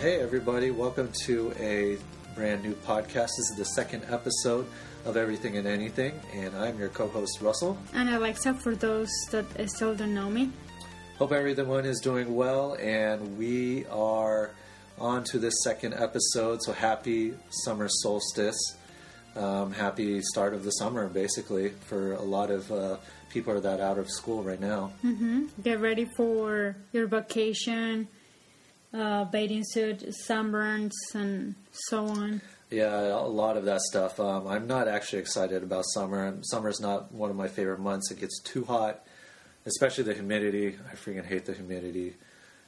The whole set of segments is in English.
Hey, everybody, welcome to a brand new podcast. This is the second episode of Everything and Anything, and I'm your co host, Russell. And Alexa, for those that still don't know me. Hope everyone is doing well, and we are on to this second episode. So, happy summer solstice. Um, happy start of the summer, basically, for a lot of uh, people that are out of school right now. Mm-hmm. Get ready for your vacation, uh, bathing suit, sunburns, and so on. Yeah, a lot of that stuff. Um, I'm not actually excited about summer. Summer's not one of my favorite months. It gets too hot, especially the humidity. I freaking hate the humidity,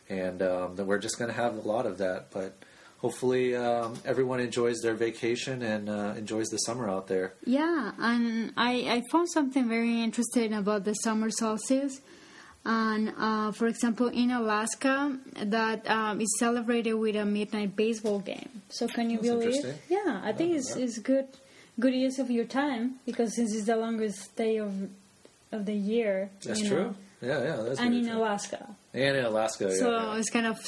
and um, then we're just going to have a lot of that. But hopefully, um, everyone enjoys their vacation and uh, enjoys the summer out there. Yeah, and I, I found something very interesting about the summer solstice. And uh, for example, in Alaska, that um, is celebrated with a midnight baseball game. So can you That's believe? Yeah, I think it's, it's good good use of your time because since it's the longest day of of the year. That's true. know, Yeah, yeah, that's And in true. Alaska, and in Alaska. so yeah, yeah. it's kind of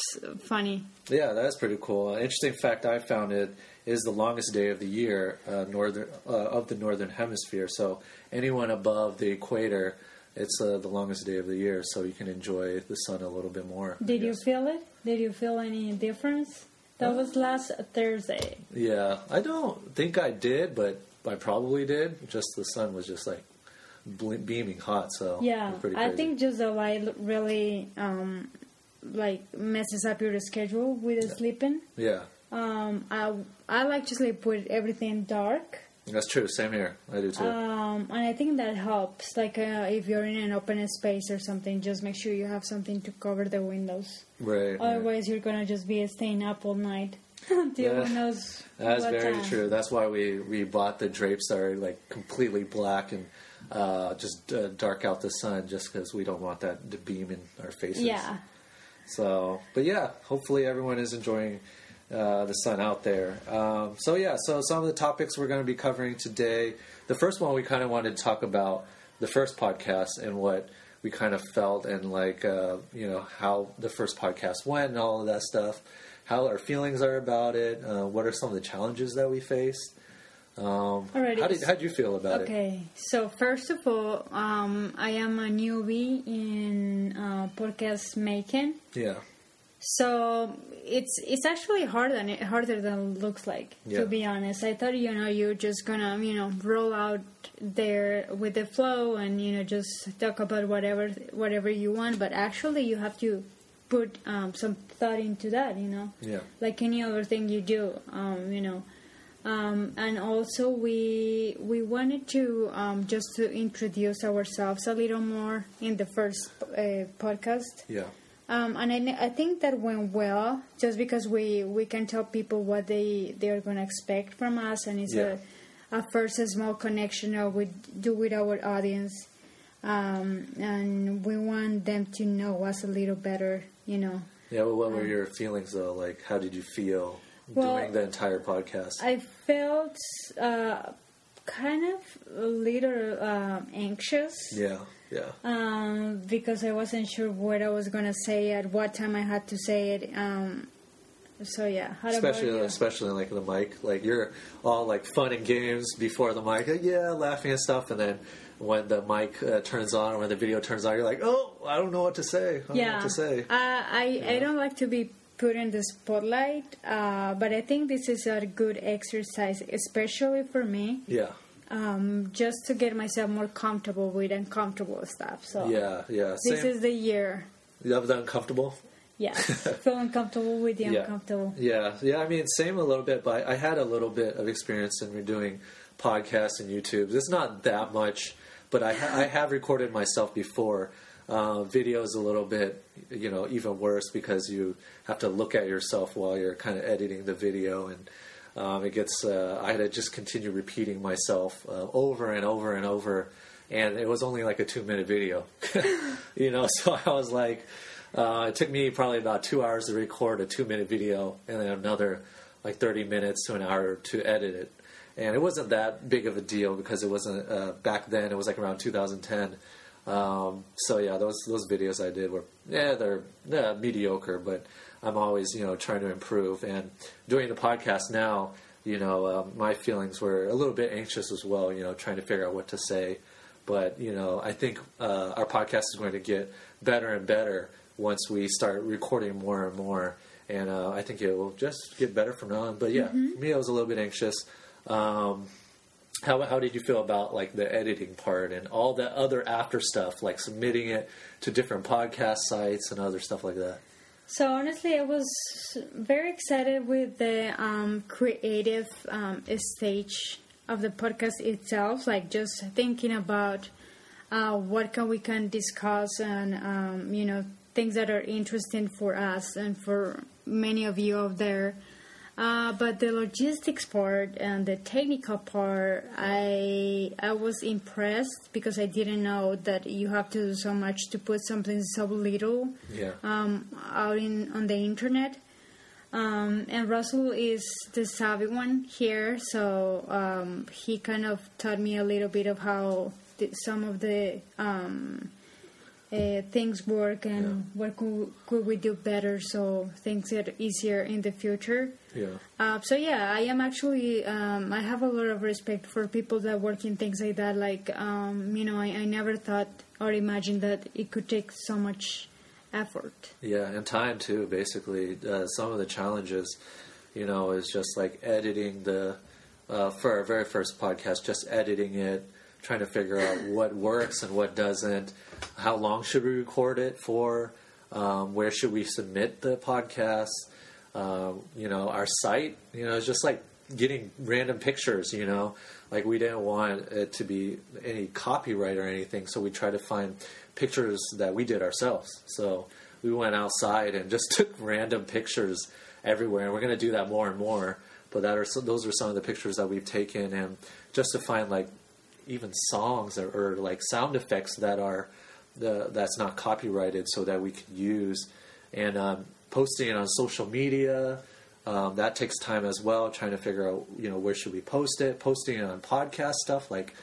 funny. Yeah, that's pretty cool. An interesting fact I found it is the longest day of the year, uh, northern uh, of the northern hemisphere. So anyone above the equator, it's uh, the longest day of the year, so you can enjoy the sun a little bit more. Did you feel it? Did you feel any difference? That was last Thursday. Yeah, I don't think I did, but I probably did. Just the sun was just like beaming hot, so Yeah, I think just the light really um, like messes up your schedule with the sleeping. yeah, Um, I I like to sleep with everything dark. That's true. Same here. I do too. Um, and I think that helps. Like uh, if you're in an open space or something, just make sure you have something to cover the windows. right. right. Otherwise, you're gonna just be staying up all night until Yeah. knows. That's very time. true. That's why we, we bought the drapes that are like completely black and uh, just uh, dark out the sun, just because we don't want that to beam in our faces. Yeah. So, but yeah, hopefully everyone is enjoying uh, the sun out there. Um, so yeah, so some of the topics we're going to be covering today. The first one we kind of wanted to talk about the first podcast and what we kind of felt and like uh, you know how the first podcast went and all of that stuff. How our feelings are about it. Uh, what are some of the challenges that we faced? Um, Alrighty. how did how did you feel about it? Okay, so first of all, um, I am a newbie in uh, podcast making, Yeah, so it's it's actually harder than it, harder than it looks like. Yeah. To be honest, I thought you know you're just gonna you know roll out there with the flow and you know just talk about whatever whatever you want, but actually you have to put um, some thought into that. You know yeah, like any other thing you do um, you know um, and also we we wanted to um, just to introduce ourselves a little more in the first uh, podcast yeah, um, and I, I think that went well just because we, we can tell people what they, they are going to expect from us and it's Yeah. a, a first a small connection that we do with our audience um, and we want them to know us a little better you know yeah. Well, what were your feelings though? Like, how did you feel Well, doing the entire podcast? I felt uh, kind of a little um anxious Yeah, yeah, um, because I wasn't sure what I was going to say at what time I had to say it. Um, so yeah, how especially about you? especially like the mic. Like you're all like fun and games before the mic, yeah, laughing and stuff, and then when the mic uh, turns on or when the video turns on, you're like, oh, I don't know what to say. I don't know yeah, what to say. Uh, I I don't like to be put in the spotlight, uh, but I think this is a good exercise, especially for me, yeah, um, just to get myself more comfortable with uncomfortable stuff. So yeah, yeah. this Same. is the year. you have the uncomfortable. Yeah, feeling comfortable with the Yeah. uncomfortable. Yeah, yeah. I mean, same a little bit, but I had a little bit of experience in doing podcasts and YouTube. It's not that much, but I, ha- I have recorded myself before. Uh, videos a little bit, you know, even worse because you have to look at yourself while you're kind of editing the video, and um, it gets. Uh, I had to just continue repeating myself uh, over and over and over, and it was only like a two minute video, you know. So I was like, uh, it took me probably about two hours to record a two minute video, and then another like thirty minutes to an hour to edit it. And it wasn't that big of a deal because it wasn't uh, back then. It was like around 2010. Um, so yeah, those those videos I did were yeah they're yeah, mediocre, but I'm always you know trying to improve. And doing the podcast now, you know, um, my feelings were a little bit anxious as well. You know, trying to figure out what to say. But you know, I think uh, our podcast is going to get better and better once we start recording more and more. And uh, I think it will just get better from now on. But yeah, Mm-hmm. me, I was a little bit anxious. Um, how how did you feel about like the editing part and all the other after stuff, like submitting it to different podcast sites and other stuff like that? So honestly, I was very excited with the um, creative um, stage of the podcast itself. Like just thinking about uh, what can we can discuss and um, you know things that are interesting for us and for many of you out there. Uh, but the logistics part and the technical part, I I was impressed because I didn't know that you have to do so much to put something so little Yeah, um, out in on the internet. Um, and Russell is the savvy one here, so um, he kind of taught me a little bit of how the, some of the um, uh, things work and what could, could we do better so things get easier in the future. Yeah, Uh, so yeah, I am actually um, I have a lot of respect for people that work in things like that. Like um, you know, I, I never thought or imagined that it could take so much effort. yeah, and time too. Basically, uh, some of the challenges, you know, is just like editing the uh, for our very first podcast, just editing it, trying to figure out what works and what doesn't. How long should we record it for? Um, where should we submit the podcast? Uh, you know, our site. You know, it's just like getting random pictures. You know, like we didn't want it to be any copyright or anything, so we tried to find pictures that we did ourselves. So we went outside and just took random pictures everywhere, and we're going to do that more and more. But that are those are some of the pictures that we've taken, and just to find like even songs or, or like sound effects that are the that's not copyrighted, so that we could use, and um, posting it on social media. Um, that takes time as well. Trying to figure out, you know, where should we post it? Posting it on podcast stuff like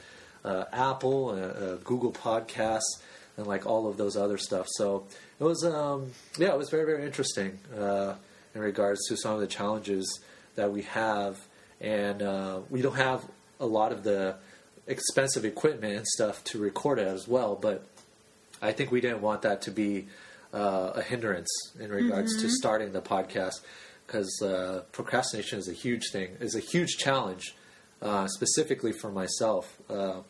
uh, Apple, uh, uh, Google Podcasts, and like all of those other stuff. So it was, um, yeah, it was very, very interesting uh, in regards to some of the challenges that we have, and uh, we don't have a lot of the expensive equipment and stuff to record it as well. But I think we didn't want that to be uh, a hindrance in regards to starting the podcast because uh, procrastination is a huge thing, is a huge challenge, uh, specifically for myself. Uh,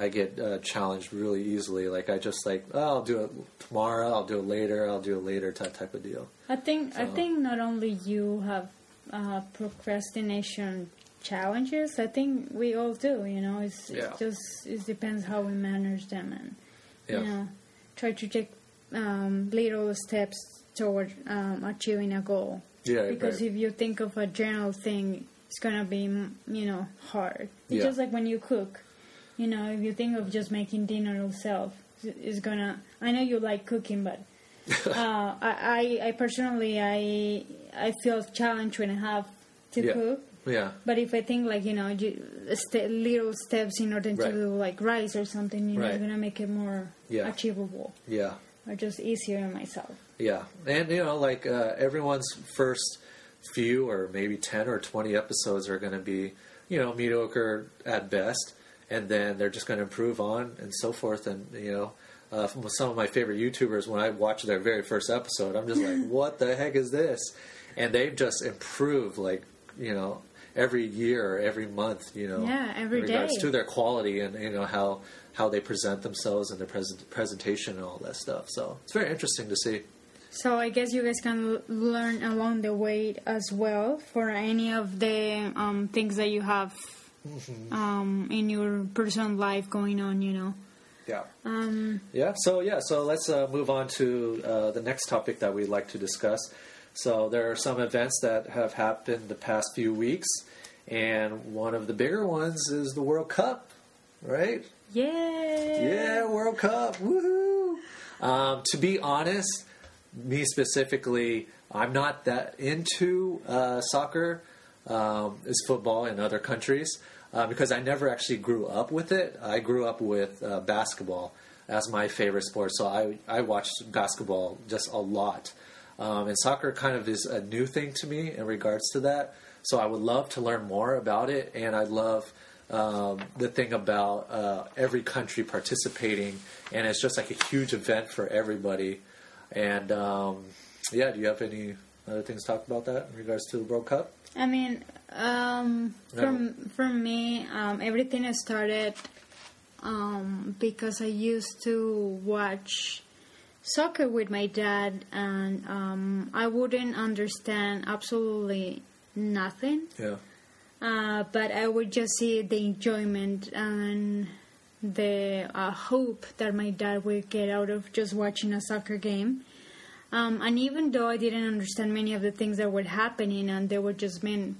I get uh, challenged really easily. Like I just like, oh, I'll do it tomorrow. I'll do it later. I'll do it later. Type type of deal. I think I think not only you have uh, procrastination challenges. I think we all do. You know, it's, Yeah. it's just it depends how we manage them and Yeah. you know try to take um, little steps toward um, achieving a goal. Yeah, Because right. if you think of a general thing, it's gonna be you know hard. It's Yeah. just like when you cook. You know, if you think of just making dinner yourself, it's gonna. I know you like cooking, but uh, I, I, personally, I, I feel challenged when I have to Yeah. cook. Yeah, But if I think like you know, you, st- little steps in order Right. to do like rice or something, you know, Right. it's gonna make it more Yeah. achievable yeah. Or just easier on myself. Yeah, and you know, like uh, everyone's first few or maybe ten or twenty episodes are going to be, you know, mediocre at best, and then they're just going to improve on and so forth. And you know, uh, some of my favorite YouTubers, when I watch their very first episode, I'm just like, "What the heck is this?" And they've just improved, like you know, every year, every month, you know, Yeah, every in regards day. to their quality and you know how how they present themselves and their present, presentation and all that stuff. So it's very interesting to see. So I guess you guys can l- learn along the way as well for any of the um, things that you have Mm-hmm. um, in your personal life going on. You know. Yeah. Um, Yeah. So yeah. So let's uh, move on to uh, the next topic that we'd like to discuss. So there are some events that have happened the past few weeks, and one of the bigger ones is the World Cup, right? Yeah. Yeah, World Cup. Woohoo! Um, to be honest, me specifically, I'm not that into uh, soccer. Um, it's football in other countries uh, because I never actually grew up with it. I grew up with uh, basketball. as my favorite sport. So I I watch basketball just a lot, um, and soccer kind of is a new thing to me in regards to that. So I would love to learn more about it, and I love. Um, the thing about uh, every country participating, and it's just like a huge event for everybody. And um, yeah, do you have any other things to talk about that in regards to the World Cup? I mean, um, from from me, um, everything has started um, because I used to watch soccer with my dad, and um, I wouldn't understand absolutely nothing. Yeah. Uh, but I would just see the enjoyment and the uh, hope that my dad would get out of just watching a soccer game. Um, and even though I didn't understand many of the things that were happening, and they were just men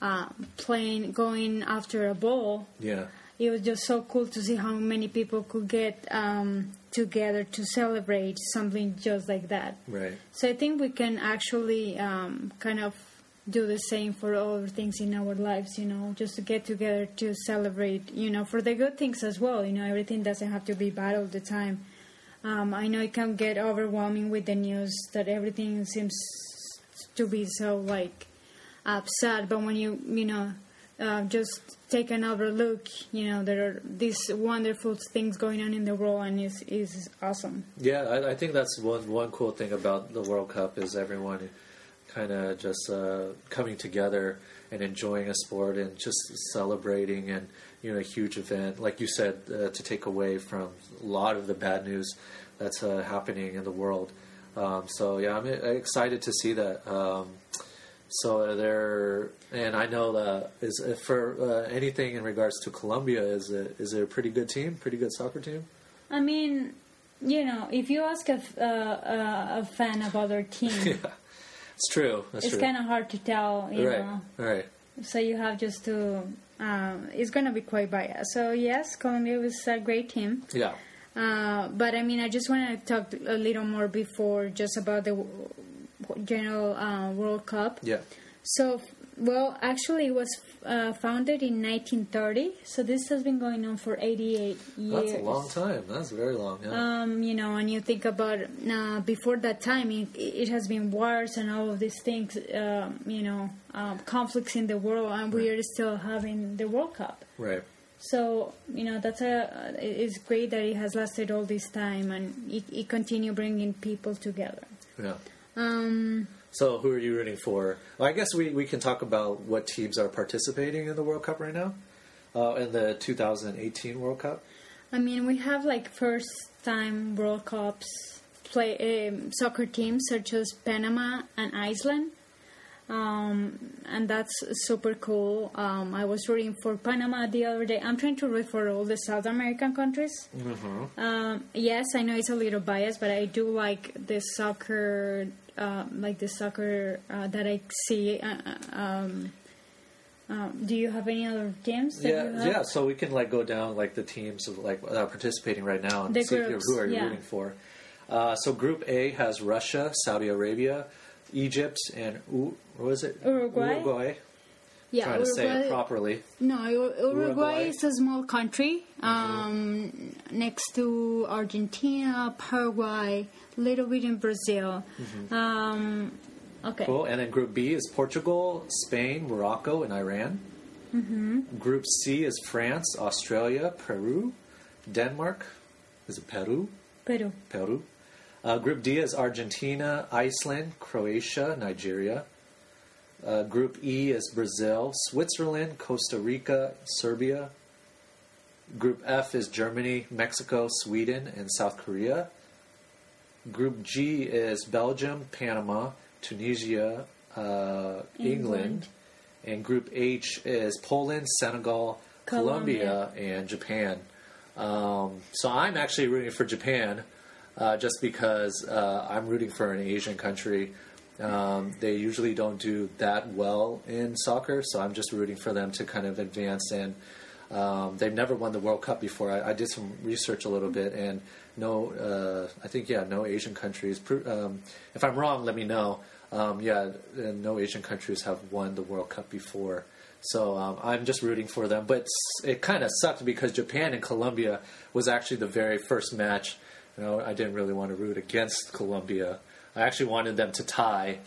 uh, playing, going after a ball, Yeah. it was just so cool to see how many people could get um, together to celebrate something just like that. Right. So I think we can actually um, kind of do the same for other things in our lives, you know, just to get together to celebrate, you know, for the good things as well. You know, everything doesn't have to be bad all the time. Um, I know it can get overwhelming with the news that everything seems to be so like upset, but when you, you know, uh, just take another look, you know, there are these wonderful things going on in the world, and is is awesome. Yeah, I, I think that's one one cool thing about the World Cup is everyone kind of just uh, coming together and enjoying a sport and just celebrating and you know a huge event, like you said, uh, to take away from a lot of the bad news that's uh, happening in the world. Um, so yeah, I'm uh, excited to see that. Um, so there, and I know that is uh, for uh, anything in regards to Colombia, is it is it a pretty good team, pretty good soccer team? I mean, you know, if you ask a, uh, uh, a fan of other team, yeah, it's true. That's it's kind of hard to tell, you right, know. right. So you have just to. Um, it's going to be quite biased. So yes, Colombia was a great team. Yeah, Uh, but I mean, I just want to talk a little more before just about the general uh, World Cup. yeah, So, well, actually, it was uh, founded in 1930. So this has been going on for 88 years. that's a long time. That's very long. Yeah, Um, you know, and you think about uh, before that time, it, it has been wars and all of these things, um, you know, um, conflicts in the world, and we are still having the World Cup. right. So you know, that's a it's great that it has lasted all this time, and it, it continue bringing people together. Yeah. Um, So, who are you rooting for? Well, I guess we, we can talk about what teams are participating in the World Cup right now, uh, in the 2018 World Cup. I mean, we have like first time World Cups play um, soccer teams such as Panama and Iceland. Um, and that's super cool. Um, I was rooting for Panama the other day. I'm trying to root for all the South American countries. Mm-hmm. Um, yes, I know it's a little biased, but I do like the soccer, uh, like the soccer uh, that I see. Uh, uh, um, um, do you have any other you Yeah, yeah. So we can like go down like the teams of like uh, participating right now and The see groups, who are you yeah. rooting for. Uh, so Group A has Russia, Saudi Arabia, Egypt, and U- what was it? Uruguay? Uruguay. Yeah, Trying to say it properly. No, Uruguay, Uruguay. is a small country um, next to Argentina, Paraguay, little bit in Brazil. Um, okay. Cool. And then Group B is Portugal, Spain, Morocco, and Iran. Mm-hmm. Group C is France, Australia, Peru, Denmark. Is it Peru? Peru. Peru. Uh, group D is Argentina, Iceland, Croatia, Nigeria. Uh, group E is Brazil, Switzerland, Costa Rica, Serbia. Group F is Germany, Mexico, Sweden, and South Korea. Group G is Belgium, Panama, Tunisia, uh, England. England. And Group H is Poland, Senegal, Colombia, Colombia. and Japan. Um, so I'm actually rooting for Japan uh, just because uh, I'm rooting for an Asian country. Um, they usually don't do that well in soccer, so I'm just rooting for them to kind of advance. And um, they've never won the World Cup before. I, I did some research a little bit, and no, uh, I think yeah, no Asian countries. Um, if I'm wrong, let me know. Um, yeah, no Asian countries have won the World Cup before. So um, I'm just rooting for them. But it kind of sucked because Japan and Colombia was actually the very first match. You know, I didn't really want to root against Colombia. I actually wanted them to tie.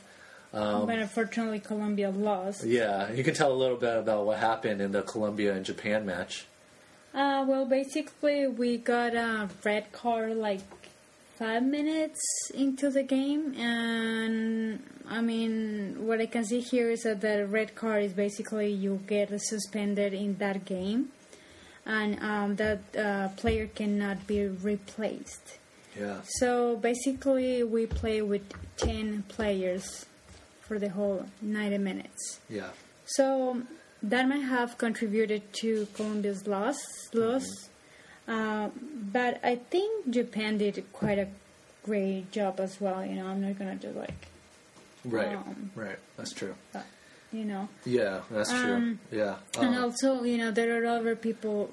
Um, but unfortunately, Colombia lost. Yeah, you can tell a little bit about what happened in the Colombia and Japan match. Uh, well, basically, we got a red card like five minutes into the game, and I mean, what I can see here is that the red card is basically you get suspended in that game, and um, that uh, player cannot be replaced. Yeah. So basically, we play with 10 players for the whole 90 minutes. Yeah. So that might have contributed to Colombia's loss. loss. Uh, but I think Japan did quite a great job as well. You know, I'm not gonna do like, Right. Um, right. That's true. uh, you know. Yeah, that's true. Um, Yeah. And Uh, also, you know, there are other people,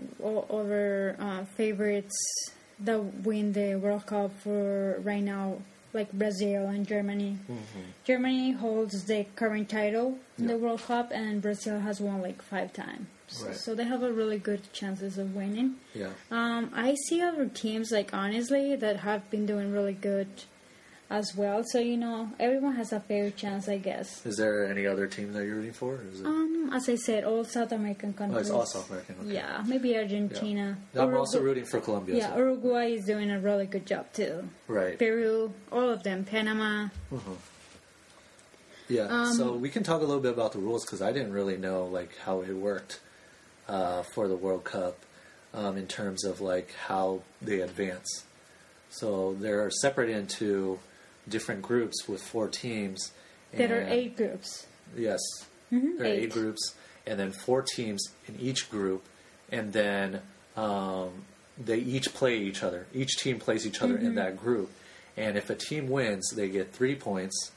other uh, favorites that win the World Cup for right now, like Brazil and Germany. Germany holds the current title in the World Cup, and Brazil has won like five times. So, Right. so they have a really good chances of winning. yeah. Um, I see other teams, like honestly, that have been doing really good as well. So you know, everyone has a fair chance, I guess. Is there any other team that you're rooting for? Is it? Um, as I said, all South American oh, countries. it's all South American. Okay. Yeah, maybe Argentina. Yeah. I'm also rooting for Colombia. Yeah, so- Uruguay is doing a really good job too. Right. Peru, all of them. Panama. Uh-huh. Yeah. Um, so we can talk a little bit about the rules because I didn't really know like how it worked uh, for the World Cup um, in terms of like how they advance. So they're separated into different groups with four teams. There are eight groups. Yes. Mhm, There are eight. eight. groups, and then four teams in each group, and then um, they each play each other. Each team plays each other in that group, and if a team wins, they get three points.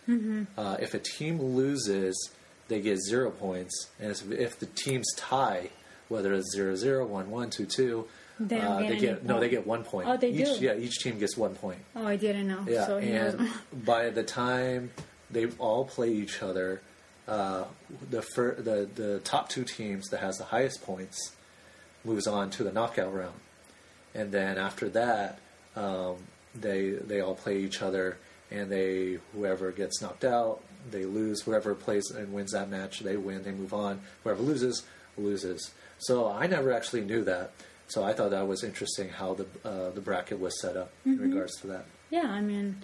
Uh, if a team loses, they get zero points, and if, if the teams tie, whether it's zero zero, one one, two two, They uh, they get no, they get one point. Oh, they each, do? Yeah, each team gets one point. Oh, I didn't know. Yeah, so and by the time they all play each other, uh, the, fir- the the top two teams that has the highest points moves on to the knockout round, and then after that, um, they they all play each other, and they whoever gets knocked out, they lose. Whoever plays and wins that match, they win. They move on. Whoever loses, loses. So I never actually knew that. So I thought that was interesting how the uh, the bracket was set up in regards to that. Yeah, I mean,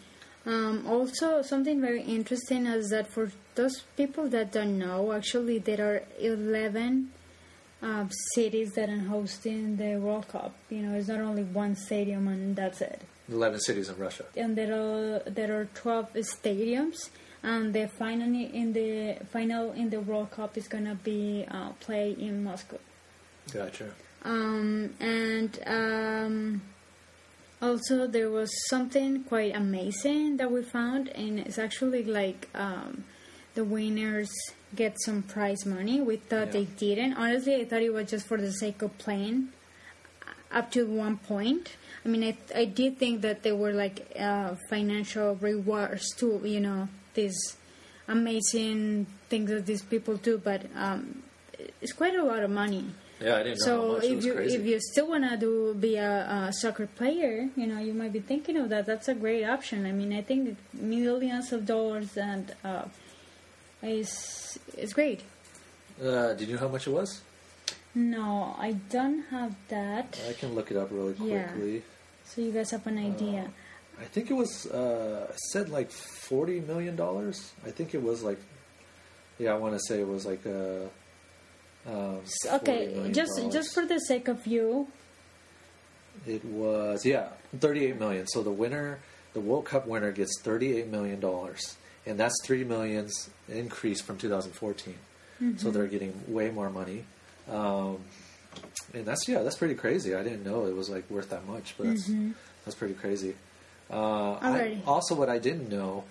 um, also something very interesting is that for those people that don't know, actually there are eleven um, cities that are hosting the World Cup. You know, it's not only one stadium and that's it. Eleven cities in Russia. And there are there are twelve stadiums, and the final in the final in the World Cup is gonna be uh, played in Moscow. Gotcha. Um, and um, also there was something quite amazing that we found, and it's actually like um, the winners get some prize money. We thought Yeah. they didn't. Honestly, I thought it was just for the sake of playing up to one point. I mean, I, I did think that there were like uh, financial rewards to you know these amazing things that these people do, but um, it's quite a lot of money. Yeah, I didn't know how So much. it if was you crazy. if you still wanna do be a, a soccer player, you know you might be thinking of that. That's a great option. I mean, I think millions of dollars and uh, is is great. uh, did you know how much it was? No, I don't have that. I can look it up really quickly. Yeah. So you guys have an idea. I think it was uh, said like forty million dollars. I think it was like, yeah, I want to say it was like uh, um, S- $40 okay, just just for the sake of you, it was yeah thirty-eight million. So the winner, the World Cup winner, gets thirty-eight million dollars, and that's three millions increase from 2014. Mm-hmm. So they're getting way more money. Um, and that's yeah, that's pretty crazy. I didn't know it was like worth that much, but that's that's pretty crazy. Uh, I, Mm-hmm. Also, what I didn't know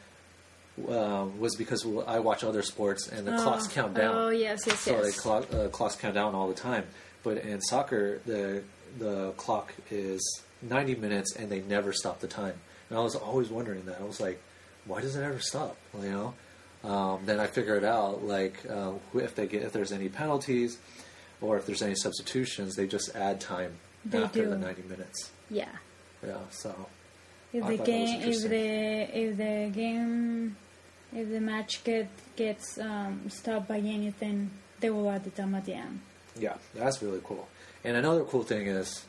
um, was because I watch other sports and the clocks Oh, count down. Oh yes, yes, So yes. clock, uh, clocks count down all the time. But in soccer, the the clock is 90 minutes and they never stop the time. And I was always wondering that. I was like, why does it ever stop? You know. um, then I figured out like uh, if they get if there's any penalties or if there's any substitutions, they just add time They after do. the 90 minutes. Yeah. Yeah, so If I the thought that was game, if the if the game, if the match get gets um, stopped by anything, they will add the time at the end. yeah, that's really cool. And another cool thing is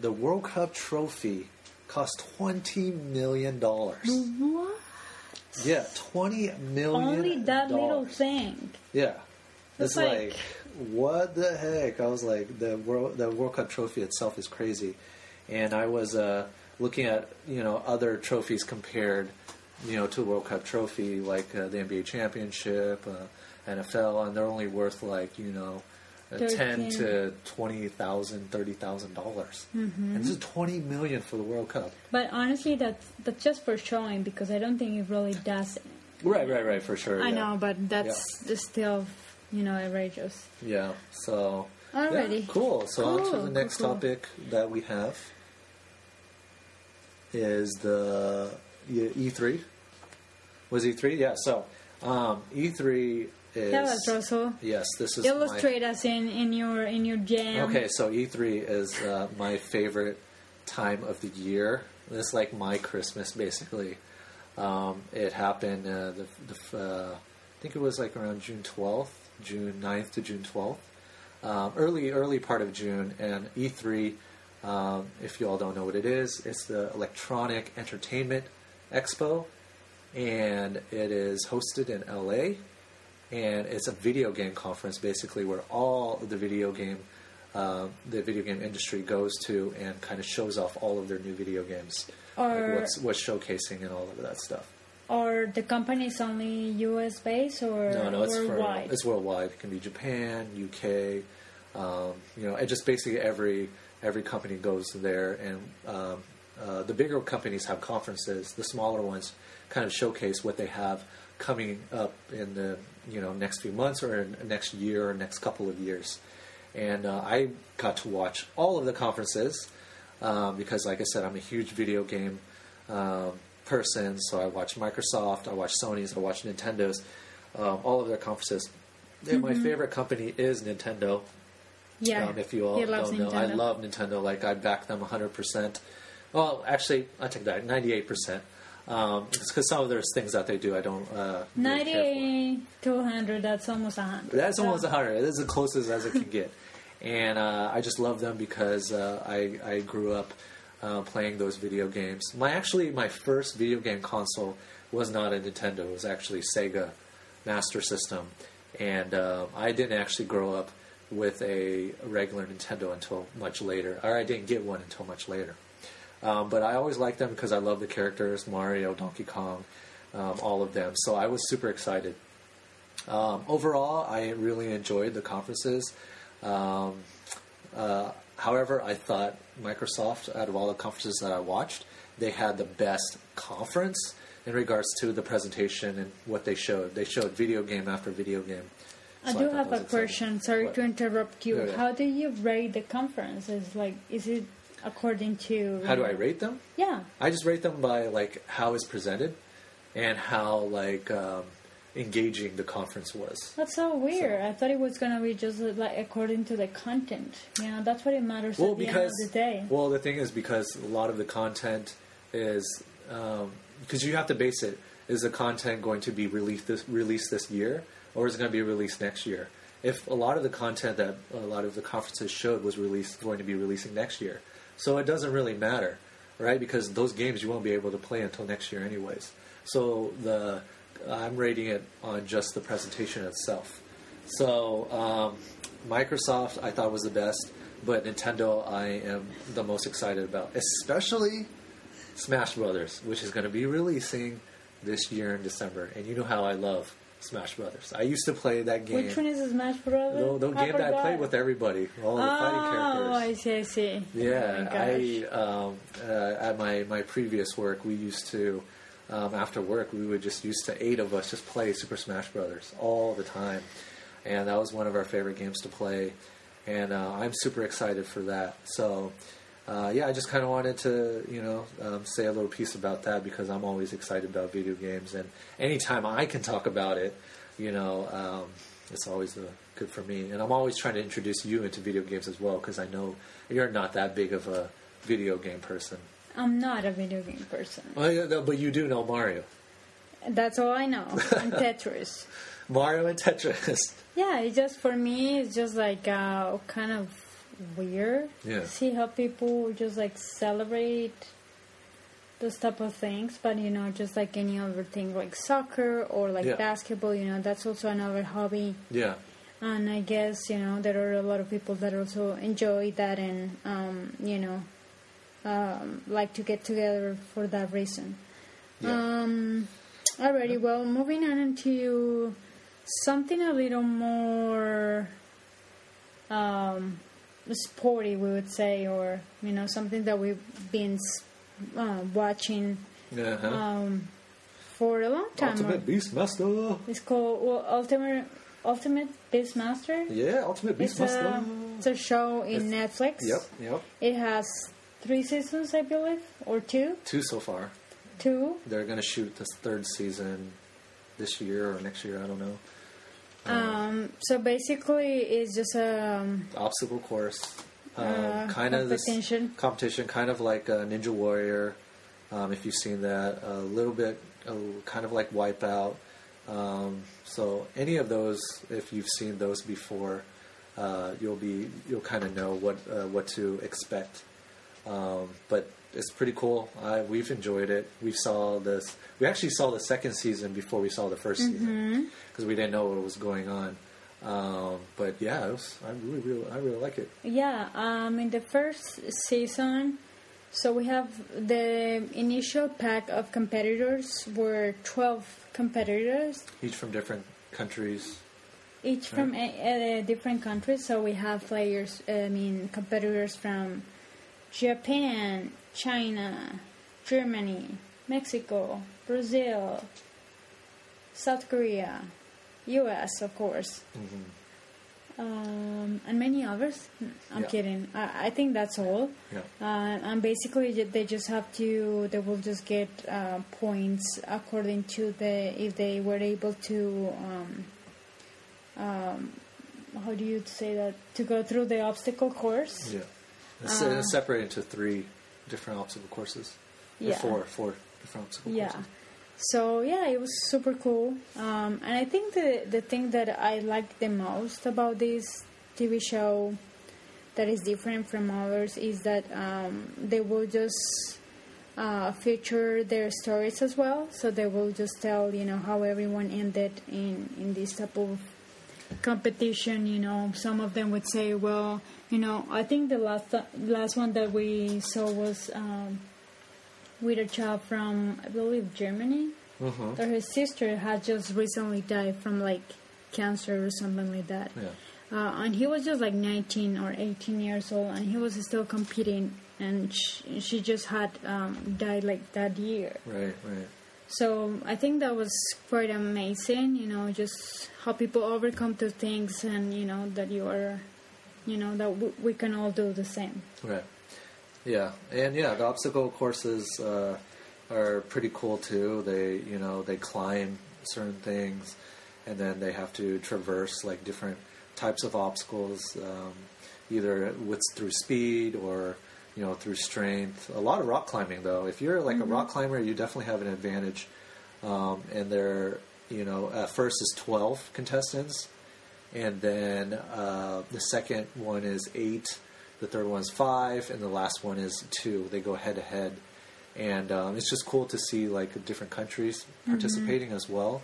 the World Cup trophy cost 20 million dollars. What? Yeah, 20 million. Only that little thing. Yeah. It's It's like, like- what the heck? I was like, the world, the World Cup trophy itself is crazy, and I was uh, looking at you know other trophies compared, you know, to the World Cup trophy like uh, the NBA championship, uh, NFL, and they're only worth like you know. uh, Ten to twenty thousand, thirty thousand dollars, Mm-hmm. and this is twenty million for the World Cup. But honestly, that's that's just for showing because I don't think it really does. Right, right, right, for sure. I yeah. know, but that's just still, you know, outrageous. Yeah. So. Alrighty. Yeah, cool. So on to the next cool. topic that we have is the E E3. Was E3? Yeah. So um, E3 is. Tell us, Russell. Yes, this is Illustrate us in, in your in your jam. okay, so E3 is uh, my favorite time of the year. It's like my Christmas, basically. Um, it happened uh, the, the uh, I think it was like around June 12th, June 9th to June 12th. Um, early early part of June and E3 um, if you all don't know what it is it's the Electronic Entertainment Expo and it is hosted in LA and it's a video game conference basically where all the video game uh, the video game industry goes to and kind of shows off all of their new video games Or- like what's, what's showcasing and all of that stuff Or the company is only U.S. based or No, no, it's worldwide? For, it's worldwide. It can be Japan, UK. Um, you know, and just basically every every company goes there, and um, uh, the bigger companies have conferences. The smaller ones kind of showcase what they have coming up in the you know next few months or in next year or next couple of years. And uh, I got to watch all of the conferences um, because, like I said, I'm a huge video game um, person. So I watch Microsoft, I watch Sony's, I watch Nintendo's, um, all of their conferences. And my favorite company is Nintendo. yeah. Um, if you all don't know, I love Nintendo. Like I back them 100%. Well, actually, I take that 98%. Um, because some of their things that they do, I don't. Uh, really care for. to 100, that's almost 100. That's So- almost a hundred. It is the closest as it can get, and uh, I just love them because uh, I I grew up uh, playing those video games. My actually my first video game console was not a Nintendo. It was actually Sega Master System, and uh, I didn't actually grow up with a regular Nintendo until much later, or I didn't get one until much later. Um, but I always liked them because I love the characters Mario, Donkey Kong, um, all of them. So I was super excited. Um, overall, I really enjoyed the conferences. Um, uh, however, I thought Microsoft, out of all the conferences that I watched, they had the best conference in regards to the presentation and what they showed. They showed video game after video game. I do thought have a exciting. question. Sorry to interrupt you. Yeah, yeah. How do you rate the conference? Is like, is it according to? How do I rate them? Yeah. I just rate them by like how it's presented and how like um, engaging the conference was. That's so weird. So- I thought it was gonna be just like according to the content. Know, that's what it matters Well, at the because end of the day. well, the thing is because a lot of the content is because you have to base it. Is the content going to be released this released this year, or is it going to be released next year? If a lot of the content that a lot of the conferences showed was released going to be releasing next year, so it doesn't really matter, right? Because those games you won't be able to play until next year, anyways. So the I'm rating it on just the presentation itself. So um, Microsoft I thought was the best, but Nintendo I am the most excited about, especially Smash Brothers, which is going to be releasing this year in December. And you know how I love Smash Brothers. I used to play that game. Which one is Smash Brothers? The, the game that I played with everybody, all the fighting characters. Oh, I see, I see. Yeah, oh I um, uh, at my my previous work, we used to um, after work we would just used to eight of us just play Super Smash Brothers all the time, and that was one of our favorite games to play, and uh, I'm super excited for that. So. Uh, yeah, I just kind of wanted to, you know, um, say a little piece about that because I'm always excited about video games, and anytime I can talk about it, you know, um, it's always uh, good for me. And I'm always trying to introduce you into video games as well because I know you're not that big of a video game person. I'm not a video game person. Well, yeah, no, but you do know Mario, That's all I know. And Tetris. Mario and Tetris. Yeah, it's just for me. It's just like uh, kind of weird. Yeah. See how people just like celebrate those type of things, but you know, just like any other thing, like soccer or like Yeah. basketball. You know, that's also another hobby. yeah, And I guess you know there are a lot of people that also enjoy that and um, you know um, like to get together for that reason. yeah, Um, alrighty, well, moving on into something a little more um, sporty, we would say, or you know, something that we've been uh, watching uh-huh. um, for a long time. Ultimate Beastmaster. It's called well, Ultimate Ultimate Beastmaster. Yeah, Ultimate It's a, Beastmaster. it's a show in Netflix. Yep, yep. It has three seasons, I believe, or two. Two so far. Two. They're going to shoot this third season this year or next year. I don't know. Um, so basically, it's just a um, Obstacle course. Uh, Um, kind of this competition. competition, kind of like uh, Ninja Warrior. Um, if you've seen that, a little bit, uh, kind of like Wipeout. Um, so any of those, if you've seen those before, uh, you'll be you'll kind of know what uh, what to expect. Um, but it's pretty cool. I, we've enjoyed it. We saw this. We actually saw the second season before we saw the 1st Mm-hmm. season because we didn't know what was going on. Um, but yeah, it was, I really, really, I really like it. yeah. Um, in the first season, so we have the initial pack of competitors were twelve competitors, Each from different countries. each from a, a different countries. So we have players. I mean, competitors from Japan, China, Germany, Mexico, Brazil, South Korea, U.S. of course. um, and many others. I'm Yeah. kidding. I, I think that's all. Yeah. Uh, and basically, they just have to. They will just get uh, points according to the if they were able to. Um, um, how do you say that? To go through the obstacle course. Yeah. It's, Uh, separated into three different obstacle courses. Yeah. Four, four different obstacle Yeah. courses. So yeah, it was super cool. Um, and I think the the thing that I like the most about this TV show that is different from others is that um, they will just uh, feature their stories as well. So they will just tell you know how everyone ended in in this type of competition. You know, some of them would say, well, you know, I think the last last one that we saw was. Um, with a child from I believe Germany. Mhm. Or his sister had just recently died from like cancer or something like that. Yeah. Uh, and he was just like 19 or 18 years old, and he was still competing, and she, she just had um, died like that year. Right, right. So I think that was quite amazing, you know, just how people overcome to things, and you know that you are, you know, that w- we can all do the same. Right. Yeah, and yeah, the obstacle courses uh, are pretty cool too. They, you know, they climb certain things, and then they have to traverse like different types of obstacles, um, either with through speed or you know through strength. A lot of rock climbing though. If you're like a rock climber, you definitely have an advantage. Um, and there, you know, at first is twelve contestants, and then uh, the second one is eight, the third one is five, and the last one is two. They go head to head, and um, it's just cool to see like different countries participating as well.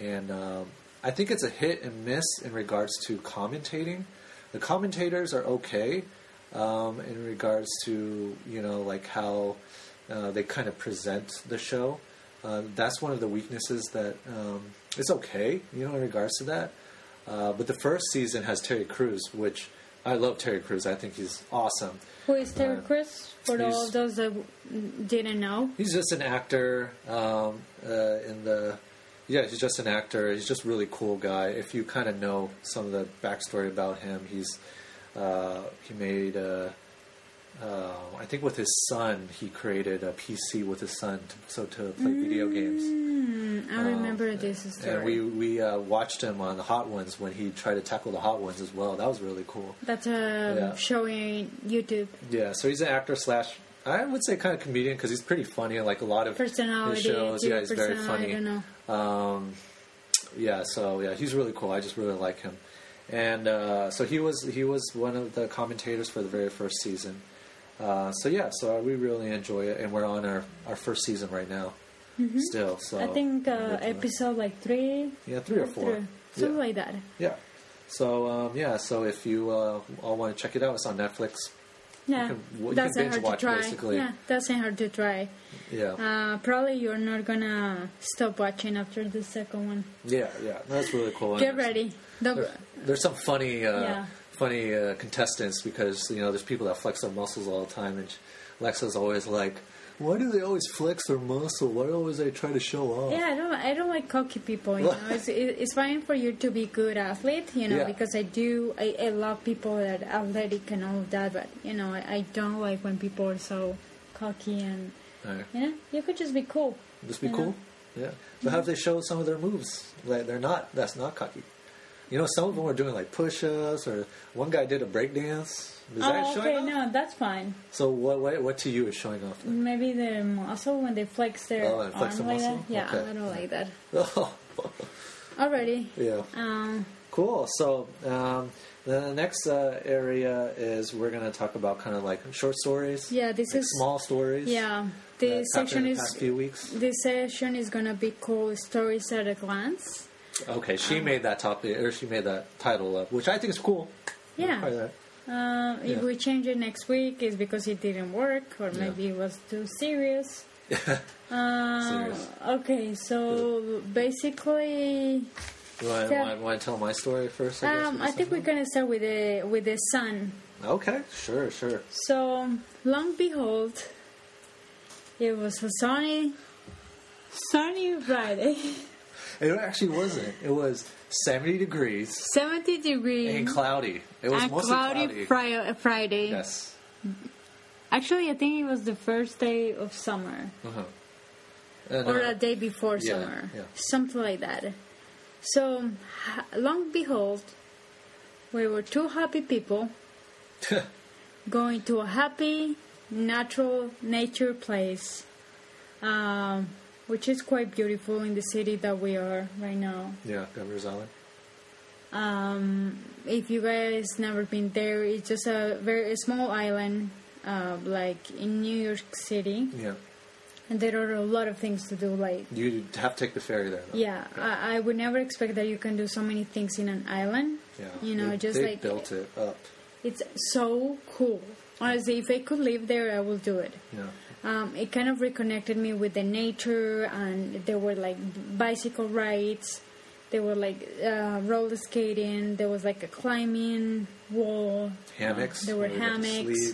And um, I think it's a hit and miss in regards to commentating. The commentators are okay um, in regards to you know like how uh, they kind of present the show. Uh, that's one of the weaknesses that um, it's okay, you know, in regards to that. Uh, but the first season has Terry Crews, which I love Terry Crews. I think he's awesome. Who is Terry Uh, Chris? For all those that didn't know, He's just an actor um, uh, in the. Yeah, he's just an actor. He's just a really cool guy. If you kind of know some of the backstory about him, he's uh, he made uh, uh, I think with his son, he created a PC with his son to, so to play video games. Mm, I remember this story. And we we uh, watched him on the Hot Ones when he tried to tackle the Hot Ones as well. That was really cool. That's a Yeah. showing YouTube. Yeah, so he's an actor slash I would say kind of comedian because he's pretty funny. Like a lot of Personality, his shows, yeah, he's very funny. I don't know. Um, yeah, so yeah, he's really cool. I just really like him. And uh, so he was he was one of the commentators for the very first season. Uh, so yeah, so we really enjoy it, and we're on our, our first season right now, still. So Mm-hmm. I think uh, episode like three, yeah, three or four, three, something yeah. like that. yeah. So um, yeah, so if you uh, all want to check it out, it's on Netflix. Yeah, can- you can binge hard to try. basically. Yeah, that's not hard to try. Yeah, Uh, probably you're not gonna stop watching after the second one. yeah, yeah. That's really cool. Get ready. There, there's some funny, uh, Yeah. funny uh, contestants because you know there's people that flex their muscles all the time, and Lexa's always like, "Why do they always flex their muscle? Why always they try to show off?" Yeah, I don't. I don't like cocky people. You know, it's it- it's fine for you to be good athlete. You know, Yeah. because I do. I, I love people that are athletic and all of that. But you know, I, I don't like when people are so cocky and Alright. you know, you could just be cool. Just be cool. Yeah, but how if they show some of their moves? Like they're not. That's not cocky. You know, some of them are doing like push-ups, or one guy did a break dance. Is that oh, showing okay, off? no, that's fine. So what, what? What to you is showing off? Then? Maybe the muscle when they flex their Oh, and flex arm the like muscle? that. Yeah, Okay. I don't like that. Oh, Alrighty. yeah. Um, Cool. So um, the next uh, area is we're going to talk about kind of like short stories. yeah, this like is small stories. yeah. This section is few weeks. this session is gonna be called stories at a glance. Okay, she Um, made that topic or she made that title up, which I think is cool. Yeah. Uh, if Yeah. we change it next week, it's because it didn't work, or Yeah. maybe it was too serious. Uh, Serious. okay, so basically, You want, Yeah. want, want to tell my story first? I, um, I think we're gonna start with the with the sun. Okay, sure, sure. So, long behold, it was a sunny, sunny Friday, It actually wasn't. It was 70 degrees seventy degrees, and cloudy. It was and mostly cloudy, cloudy. Fri- Friday. Yes. Actually, I think it was the first day of summer. Uh-huh. And, or uh, a day before yeah, summer, yeah. something like that. So, long behold, we were two happy people going to a happy, natural nature place, um, which is quite beautiful in the city that we are right now. yeah, Governor's Island. Um, if you guys never been there, it's just a very small island, uh, like in New York City, Yeah. and there are a lot of things to do, like You have to take the ferry there. Though. Yeah, I, I would never expect that you can do so many things in an island. Yeah. You know, They- just they like built it up. it's so cool. Honestly, if I could live there, I will do it. Yeah. Um, it kind of reconnected me with the nature, and there were like bicycle rides. There were like uh, roller skating. There was like a climbing wall. Hammocks. There were where we got to hammocks.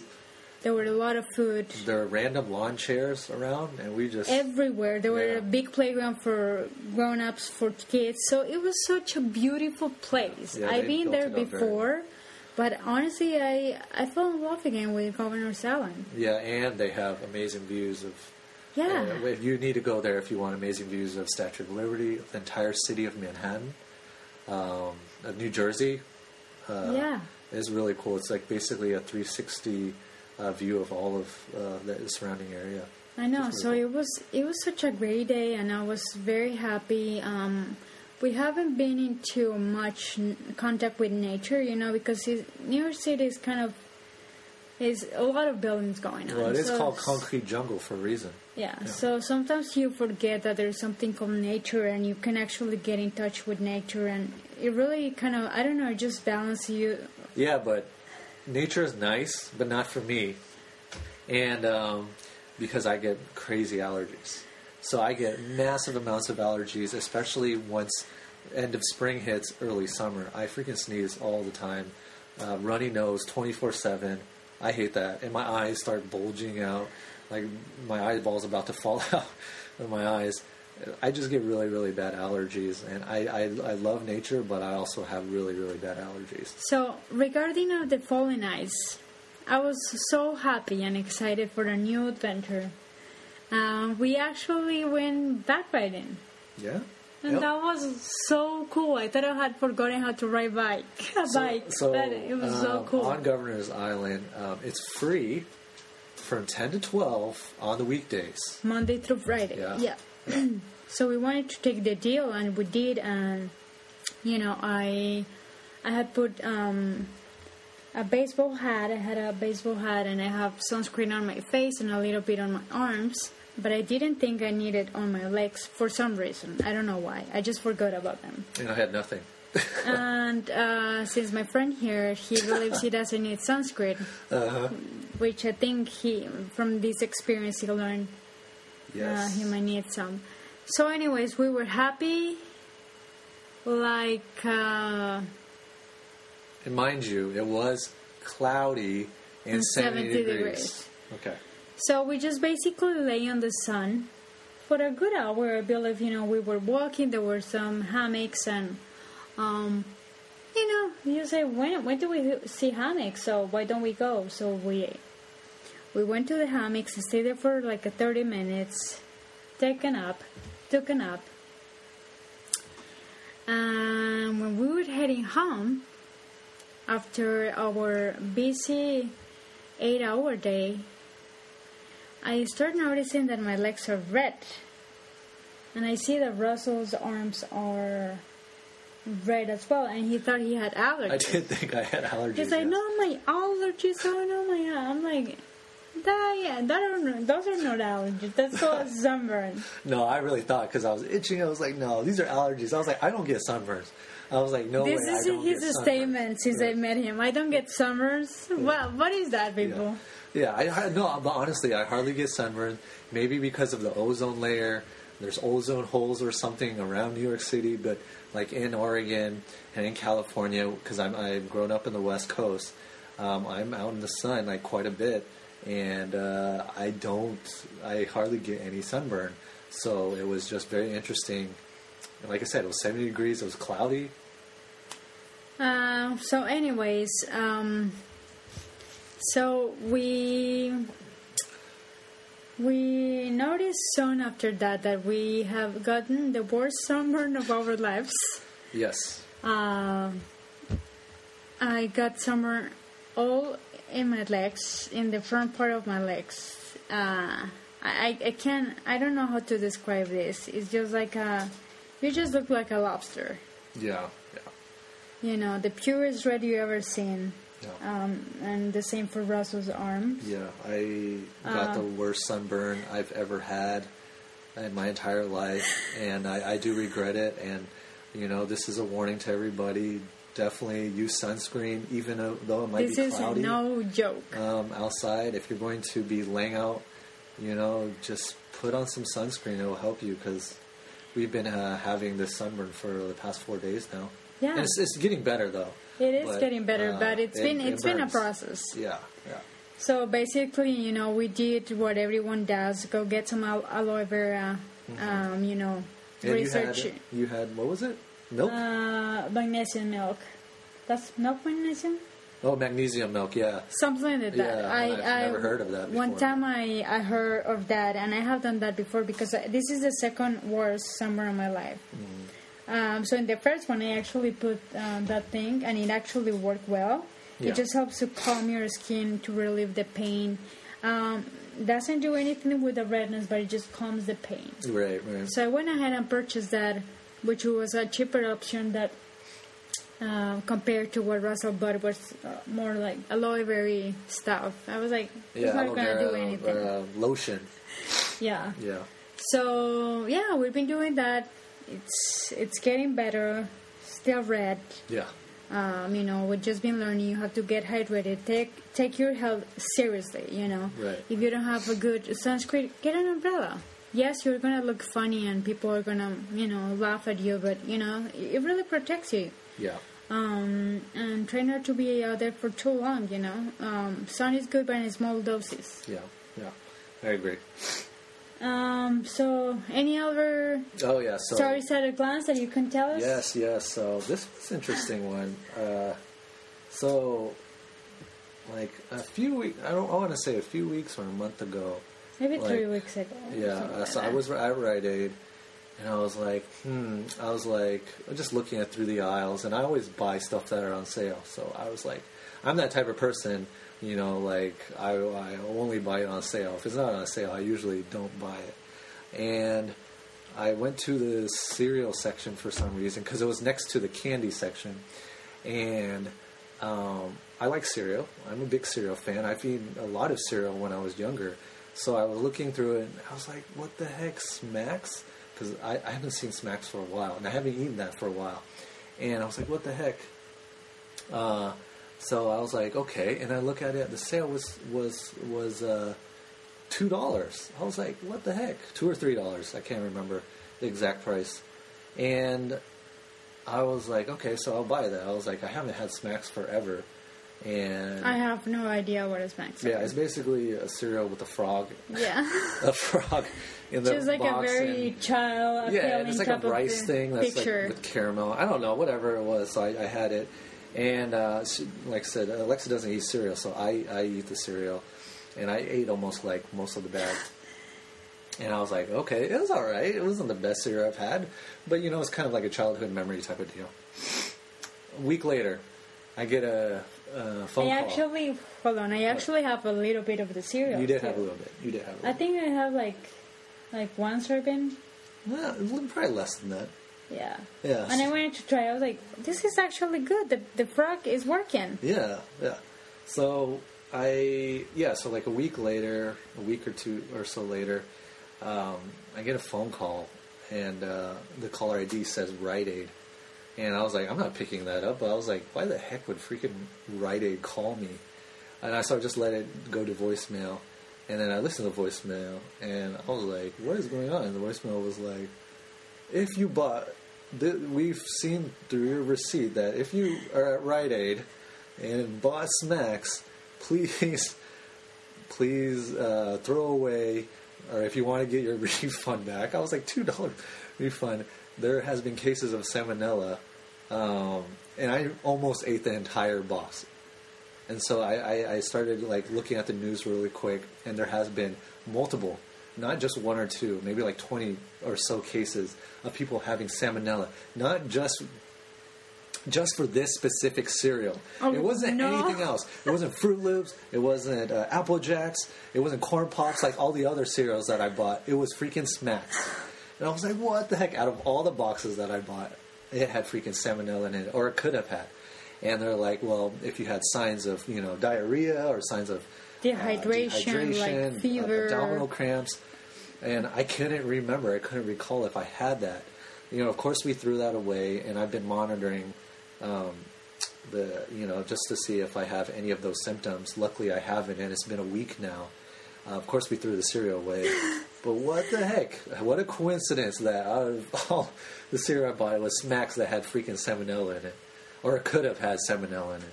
There were a lot of food. There were random lawn chairs around, and we just everywhere. There were a big playground for grown-ups, for kids. So it was such a beautiful place. Yeah, I've been there before, but honestly, I I fell in love again with Governor's Island. yeah, and they have amazing views of. Yeah, Uh, you need to go there if you want amazing views of Statue of Liberty, the entire city of Manhattan, um, of New Jersey. Uh, yeah. It's really cool. It's like basically a 360 uh, view of all of uh, the surrounding area. I know. It's So really it was it was such a great day, and I was very happy. Um, we haven't been into much contact with nature, you know, because New York City is kind of is a lot of buildings going on. Well, it is So called concrete jungle for a reason. Yeah, Yeah. so sometimes you forget that there's something called nature and you can actually get in touch with nature and it really kind of, I don't know, it just balances you. Yeah, but nature is nice, but not for me. And um, because I get crazy allergies. So I get massive amounts of allergies, especially once end of spring hits, early summer. I freaking sneeze all the time. Uh, runny nose 24 7. I hate that. And my eyes start bulging out. Like my eyeball's about to fall out of my eyes. I just get really, really bad allergies. And I, I, I love nature, but I also have really, really bad allergies. So regarding of the falling ice, I was so happy and excited for a new adventure. Uh, we actually went backriding. Yeah. And Yep. that was so cool. I thought I had forgotten how to ride bike. A bike. So it was so um, cool. on Governor's Island, um, it's free from ten to twelve on the weekdays. Monday through Friday. Yeah. so we wanted to take the deal, and we did. And you know, I I had put um, a baseball hat. I had a baseball hat, and I have sunscreen on my face and a little bit on my arms. But I didn't think I needed on my legs for some reason. I don't know why. I just forgot about them. And I had nothing. and uh, since my friend here, he believes he doesn't need sunscreen, Uh-huh. which I think he, from this experience, he learned Yes. uh, he might need some. So, anyways, we were happy. Like, uh, and mind you, it was cloudy and, And 70, 70 degrees. degrees. Okay. So we just basically lay in the sun for a good hour. I believe, you know, we were walking, there were some hammocks, and, um, you know, you say, when, when do we see hammocks? So, why don't we go? So, we we went to the hammocks and stayed there for like a 30 minutes, take a nap, took a nap. And when we were heading home, after our busy eight hour day, I start noticing that my legs are red. And I see that Russell's arms are red as well, and he thought he had allergies. I did think I had allergies. He's like, yes. no, my allergies. Oh no, my. I'm like, that yeah, that are those are not allergies. That's called sunburn. No, I really thought because I was itching. I was like, no, these are allergies. I was like, I don't get sunburns. I was like, no this way. is I don't his statement since I met him. I don't get summers. Well, what is that, people? Yeah, I, I no, but honestly, I hardly get sunburned. Maybe because of the ozone layer. There's ozone holes or something around New York City, but like in Oregon and in California, because I'm I've grown up in the West Coast, um, I'm out in the sun like quite a bit, and uh, I don't, I hardly get any sunburn. So it was just very interesting. And like I said, it was 70 degrees. It was cloudy. Uh, so, anyways, um, so we we noticed soon after that that we have gotten the worst sunburn of our lives. Yes. Um, I got sunburn all in my legs, in the front part of my legs. Uh, I, I can't, I don't know how to describe this. It's just like a, you just look like a lobster. Yeah. Yeah. You know, the purest red you ever seen. Yeah. Um, and the same for Russell's arms. Yeah, I got the Uh. worst sunburn I've ever had in my entire life, and I, I do regret it. And you know, this is a warning to everybody: definitely use sunscreen, even though- it might This be is cloudy no joke. um, outside. If you're going to be laying out, you know, just put on some sunscreen. It will help you because we've been uh, having this sunburn for the past four days now. Yeah. and it's, it's getting better though. It is but, getting better, uh, but it's it- been it it's been a process. Yeah, yeah. So basically, you know, we did what everyone does: go get some al- aloe vera. Um, you know, Mm-hmm. And research you had you had what was it? Milk. uh, magnesium milk. That's milk magnesium, oh, magnesium milk. Yeah. something like that. Yeah, I, I've I never heard of that Before. One time I I heard of that, and I have done that before because I, this is the second worst summer of my life. Mm. Um, so in the first one, I actually put um, that thing, and it actually worked well. Yeah. It just helps to calm your skin to relieve the pain. Um, doesn't do anything with the redness, but it just calms the pain. Right, right. So I went ahead and purchased that, which was a cheaper option that uh, compared to what Russell bought was uh, more like aloe vera stuff. I was like, it's yeah, not gonna do anything. uh, lotion. yeah. Yeah. So yeah, we've been doing that. It's it's getting better. Still red. Yeah. Um, you know, we've just been learning. You have to get hydrated. Take take your health seriously. You know, Right. if you don't have a good sunscreen, get an umbrella. Yes, you're gonna look funny and people are gonna you know laugh at you, but you know it really protects you. Yeah. Um, and try not to be out there for too long. You know, um, sun is good, but in small doses. Yeah. Yeah. I agree. Um, so any other Oh yeah. So stories at a glance that you can tell us? yes, yes. So this was an interesting one. Uh, so like a few weeks. I don't. I want to say a few weeks or a month ago. Maybe like- three weeks ago. Yeah, uh, so I was at Rite Aid, and I was like, hmm. I was like, just looking at through the aisles, and I always buy stuff that are on sale. So I was like, I'm that type of person, you know, like I, I only buy it on sale. If it's not on sale, I usually don't buy it. And I went to the cereal section for some reason because it was next to the candy section, and um, I like cereal. I'm a big cereal fan. I've eaten a lot of cereal when I was younger. So I was looking through it and I was like, what the heck, Smacks? Because I, I haven't seen Smacks for a while and I haven't eaten that for a while. And I was like, what the heck? Uh, so I was like, okay. And I look at it, the sale was, was, was uh, $2. I was like, what the heck? 2 or $3. I can't remember the exact price. And I was like, okay, so I'll buy that. I was like, I haven't had Smacks forever. And I have no idea what is Max. yeah, it's basically a cereal with a frog, Yeah. a frog in the Just like a box very and- child yeah, and it's like a rice thing that's picture. like with caramel. I don't know, whatever it was. So I, I had it, and uh, she, like I said, Alexa doesn't eat cereal, so I I eat the cereal, and I ate almost like most of the bag. And I was like, okay, it was all right. It wasn't the best cereal I've had, but you know, it's kind of like a childhood memory type of deal. A week later, I get a, a phone I call. actually hold on. I actually have a little bit of the cereal. you did too. have a little bit. You did have a little I think I have like like one serving. Well, probably less than that. Yeah. Yeah. And I wanted to try. I was like, this is actually good. The the frog is working. Yeah, yeah. So I yeah, so like a week later, a week or two or so later, um, I get a phone call and uh, the caller ID says Rite Aid. And I was like, I'm not picking that up. But I was like, why the heck would freaking Rite Aid call me? And I so I just let it go to voicemail. And then I listened to voicemail and I was like, what is going on? And the voicemail was like, if you bought, th- we've seen through your receipt that if you are at Rite Aid and bought Smacks, please, please uh, throw away, or if you want to get your refund back. I was like, two dollar refund. There has been cases of salmonella, um, and I almost ate the entire box. And so I, I, I started like looking at the news really quick, and there has been multiple, not just one or two, maybe like twenty or so cases of people having salmonella, not just just for this specific cereal. Oh, it wasn't no. anything else. It wasn't Froot Loops. It wasn't uh, Apple Jacks. It wasn't Corn Pops like all the other cereals that I bought. It was freaking Smacks. And I was like, what the heck? Out of all the boxes that I bought, it had freaking salmonella in it, or it could have had. And they're like, well, if you had signs of, you know, diarrhea or signs of uh, Dehydration, like dehydration, uh, fever. abdominal cramps, and I couldn't remember. I couldn't recall if I had that. You know, of course, we threw that away, and I've been monitoring um, the, you know, just to see if I have any of those symptoms. Luckily, I haven't, and it's been a week now. Uh, of course, we threw the cereal away, but what the heck? What a coincidence that out of all the cereal I bought, it was Smacks that had freaking salmonella in it, or it could have had salmonella in it.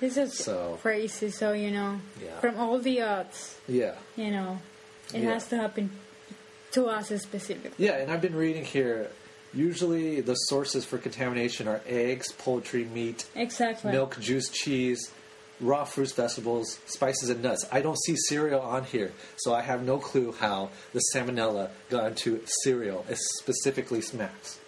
This is So- crazy. So you know, Yeah. from all the odds, Yeah. you know, it Yeah. has to happen to us specifically. Yeah, and I've been reading here. Usually, the sources for contamination are eggs, poultry, meat, Exactly. milk, juice, cheese, raw fruits, vegetables, spices, and nuts. I don't see cereal on here, so I have no clue how the salmonella got into cereal, specifically Smacks.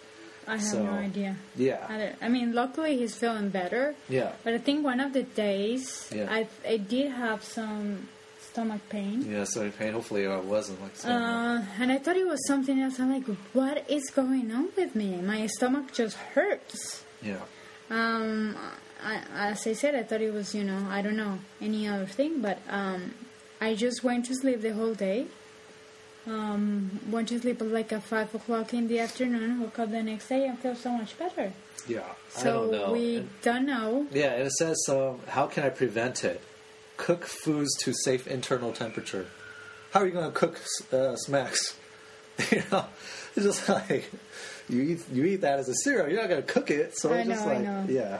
I have so- no idea. I, Yeah, don't, I mean, luckily he's feeling better. yeah, But I think one of the days Yeah. I I did have some stomach pain. yeah. So pain. Hopefully, I wasn't like. Uh, and I thought it was something else. I'm like, what is going on with me? My stomach just hurts. yeah, Um, I, as I said, I thought it was, you know, I don't know, any other thing, but um, I just went to sleep the whole day. Um, went to sleep at like at 5 o'clock in the afternoon, woke up the next day and feel so much better. yeah. I So don't know. we And- don't know. Yeah, and it says, um, how can I prevent it? Cook foods to safe internal temperature. How are you going to cook uh, smacks? you know, it's just like you eat you eat that as a cereal. You're not going to cook it, so I it's just know, I like yeah,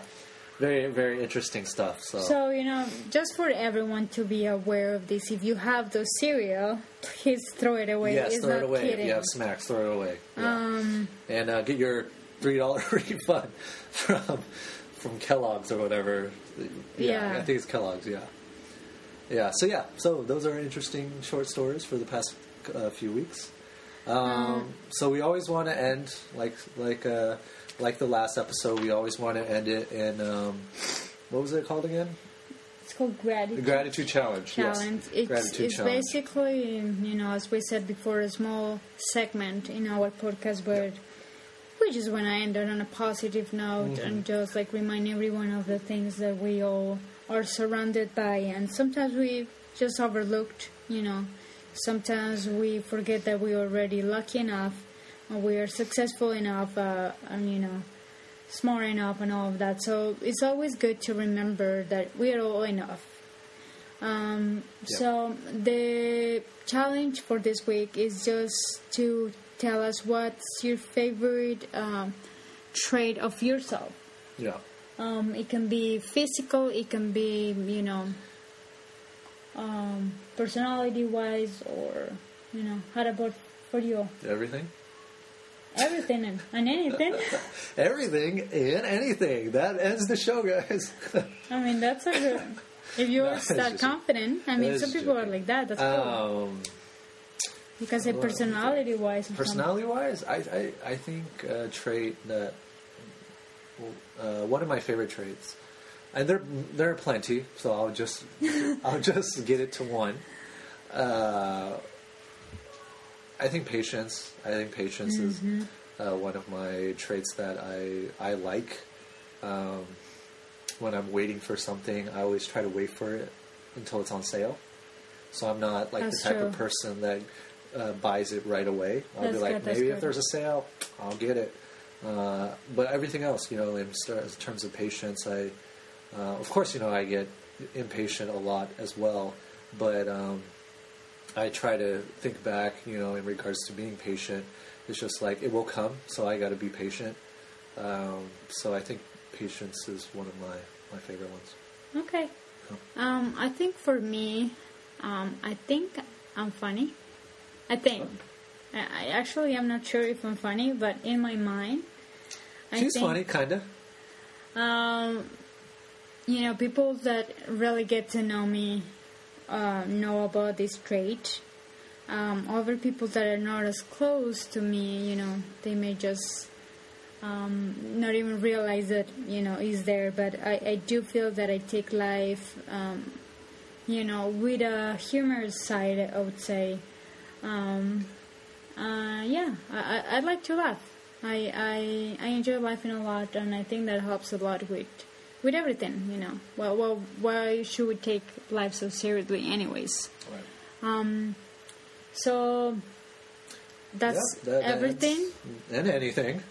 very very interesting stuff. So, So, you know, just for everyone to be aware of this, if you have those cereal, please throw it away. yes, it's throw it away. kidding. If you have smacks, throw it away. Yeah. Um, and uh, get your three dollar refund from from Kellogg's or whatever. Yeah. I think it's Kellogg's. Yeah. Yeah. So yeah. So those are interesting short stories for the past uh, few weeks. Um, Um, so we always want to end like like uh, like the last episode. We always want to end it in um, what was it called again? It's called gratitude. The gratitude. gratitude challenge. challenge. Yes. It's, gratitude it's challenge. basically, you know, as we said before, a small segment in our podcast where we just want to end it on a positive note Mm-hmm. and just like remind everyone of the things that we all are surrounded by. And sometimes we just overlooked, you know, sometimes we forget that we're already lucky enough and we are successful enough, uh, and, you know, smart enough and all of that. So it's always good to remember that we are all enough. Um, Yeah. So the challenge for this week is just to tell us what's your favorite um, trait of yourself. Yeah. Um, it can be physical, it can be, you know, um, personality wise, or, you know, how about for you? Everything. Everything and, and anything. Everything and anything. That ends the show, guys. I mean, that's a good. If you're No, that confident, I mean, some people are like that. That's cool. um, You can say personality wise. personality wise, I, I, I think a trait that uh, one of my favorite traits, and there there are plenty, so I'll just I'll just get it to one. Uh, I think patience. I think patience is uh, one of my traits that I I like. Um, when I'm waiting for something, I always try to wait for it until it's on sale. So I'm not like That's the type true. of person that uh, buys it right away. I'll That's be like, good, maybe if there's a sale, I'll get it. Uh, but everything else, you know, in, in terms of patience, I, uh, of course, you know, I get impatient a lot as well. But um, I try to think back, you know, in regards to being patient. It's just like it will come, so I got to be patient. Um, so I think patience is one of my, my favorite ones. Okay. Um, I think for me, um, I think I'm funny. I think. I, actually I'm not sure if I'm funny, but in my mind, She's think, funny, kind of. Um, you know, people that really get to know me uh, know about this trait. Um, other people that are not as close to me, you know, they may just um, not even realize that you know is there. But I, I do feel that I take life, um, you know, with a humorous side. I would say, um, uh, yeah, I, I, I'd like to laugh. I, I I enjoy laughing a lot, and I think that helps a lot with with everything. You know, well, well, why should we take life so seriously, anyways? Um, so that's Yeah, that everything. ends- and anything.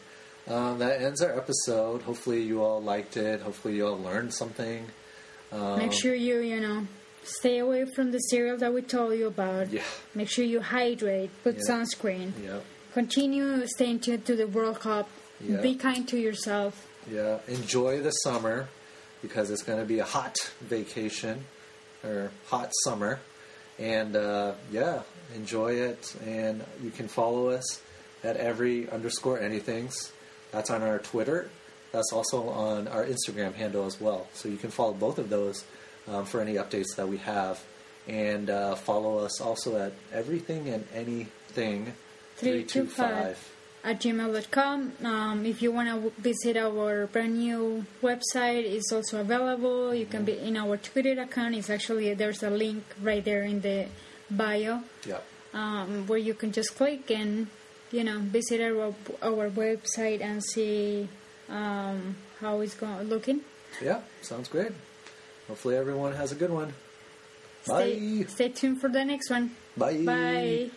Um, that ends our episode. Hopefully, you all liked it. Hopefully, you all learned something. Um, Make sure you, you know, stay away from the cereal that we told you about. Yeah. Make sure you hydrate, put Yeah. sunscreen. Yeah. Continue staying tuned to the World Cup. Yeah. Be kind to yourself. Yeah. Enjoy the summer because it's going to be a hot vacation or hot summer. And uh, yeah, enjoy it. And you can follow us at every underscore anythings. That's on our Twitter. That's also on our Instagram handle as well. So you can follow both of those um, for any updates that we have. And uh, follow us also at everything and anything 325 at gmail.com. Um, if you want to visit our brand new website, it's also available. You can be in our Twitter account. It's actually there's a link right there in the bio Yeah. um, where you can just click and you know visit our our website and see um, how it's going looking. Yeah, sounds great. Hopefully everyone has a good one. Stay, Bye. stay tuned for the next one. Bye. Bye.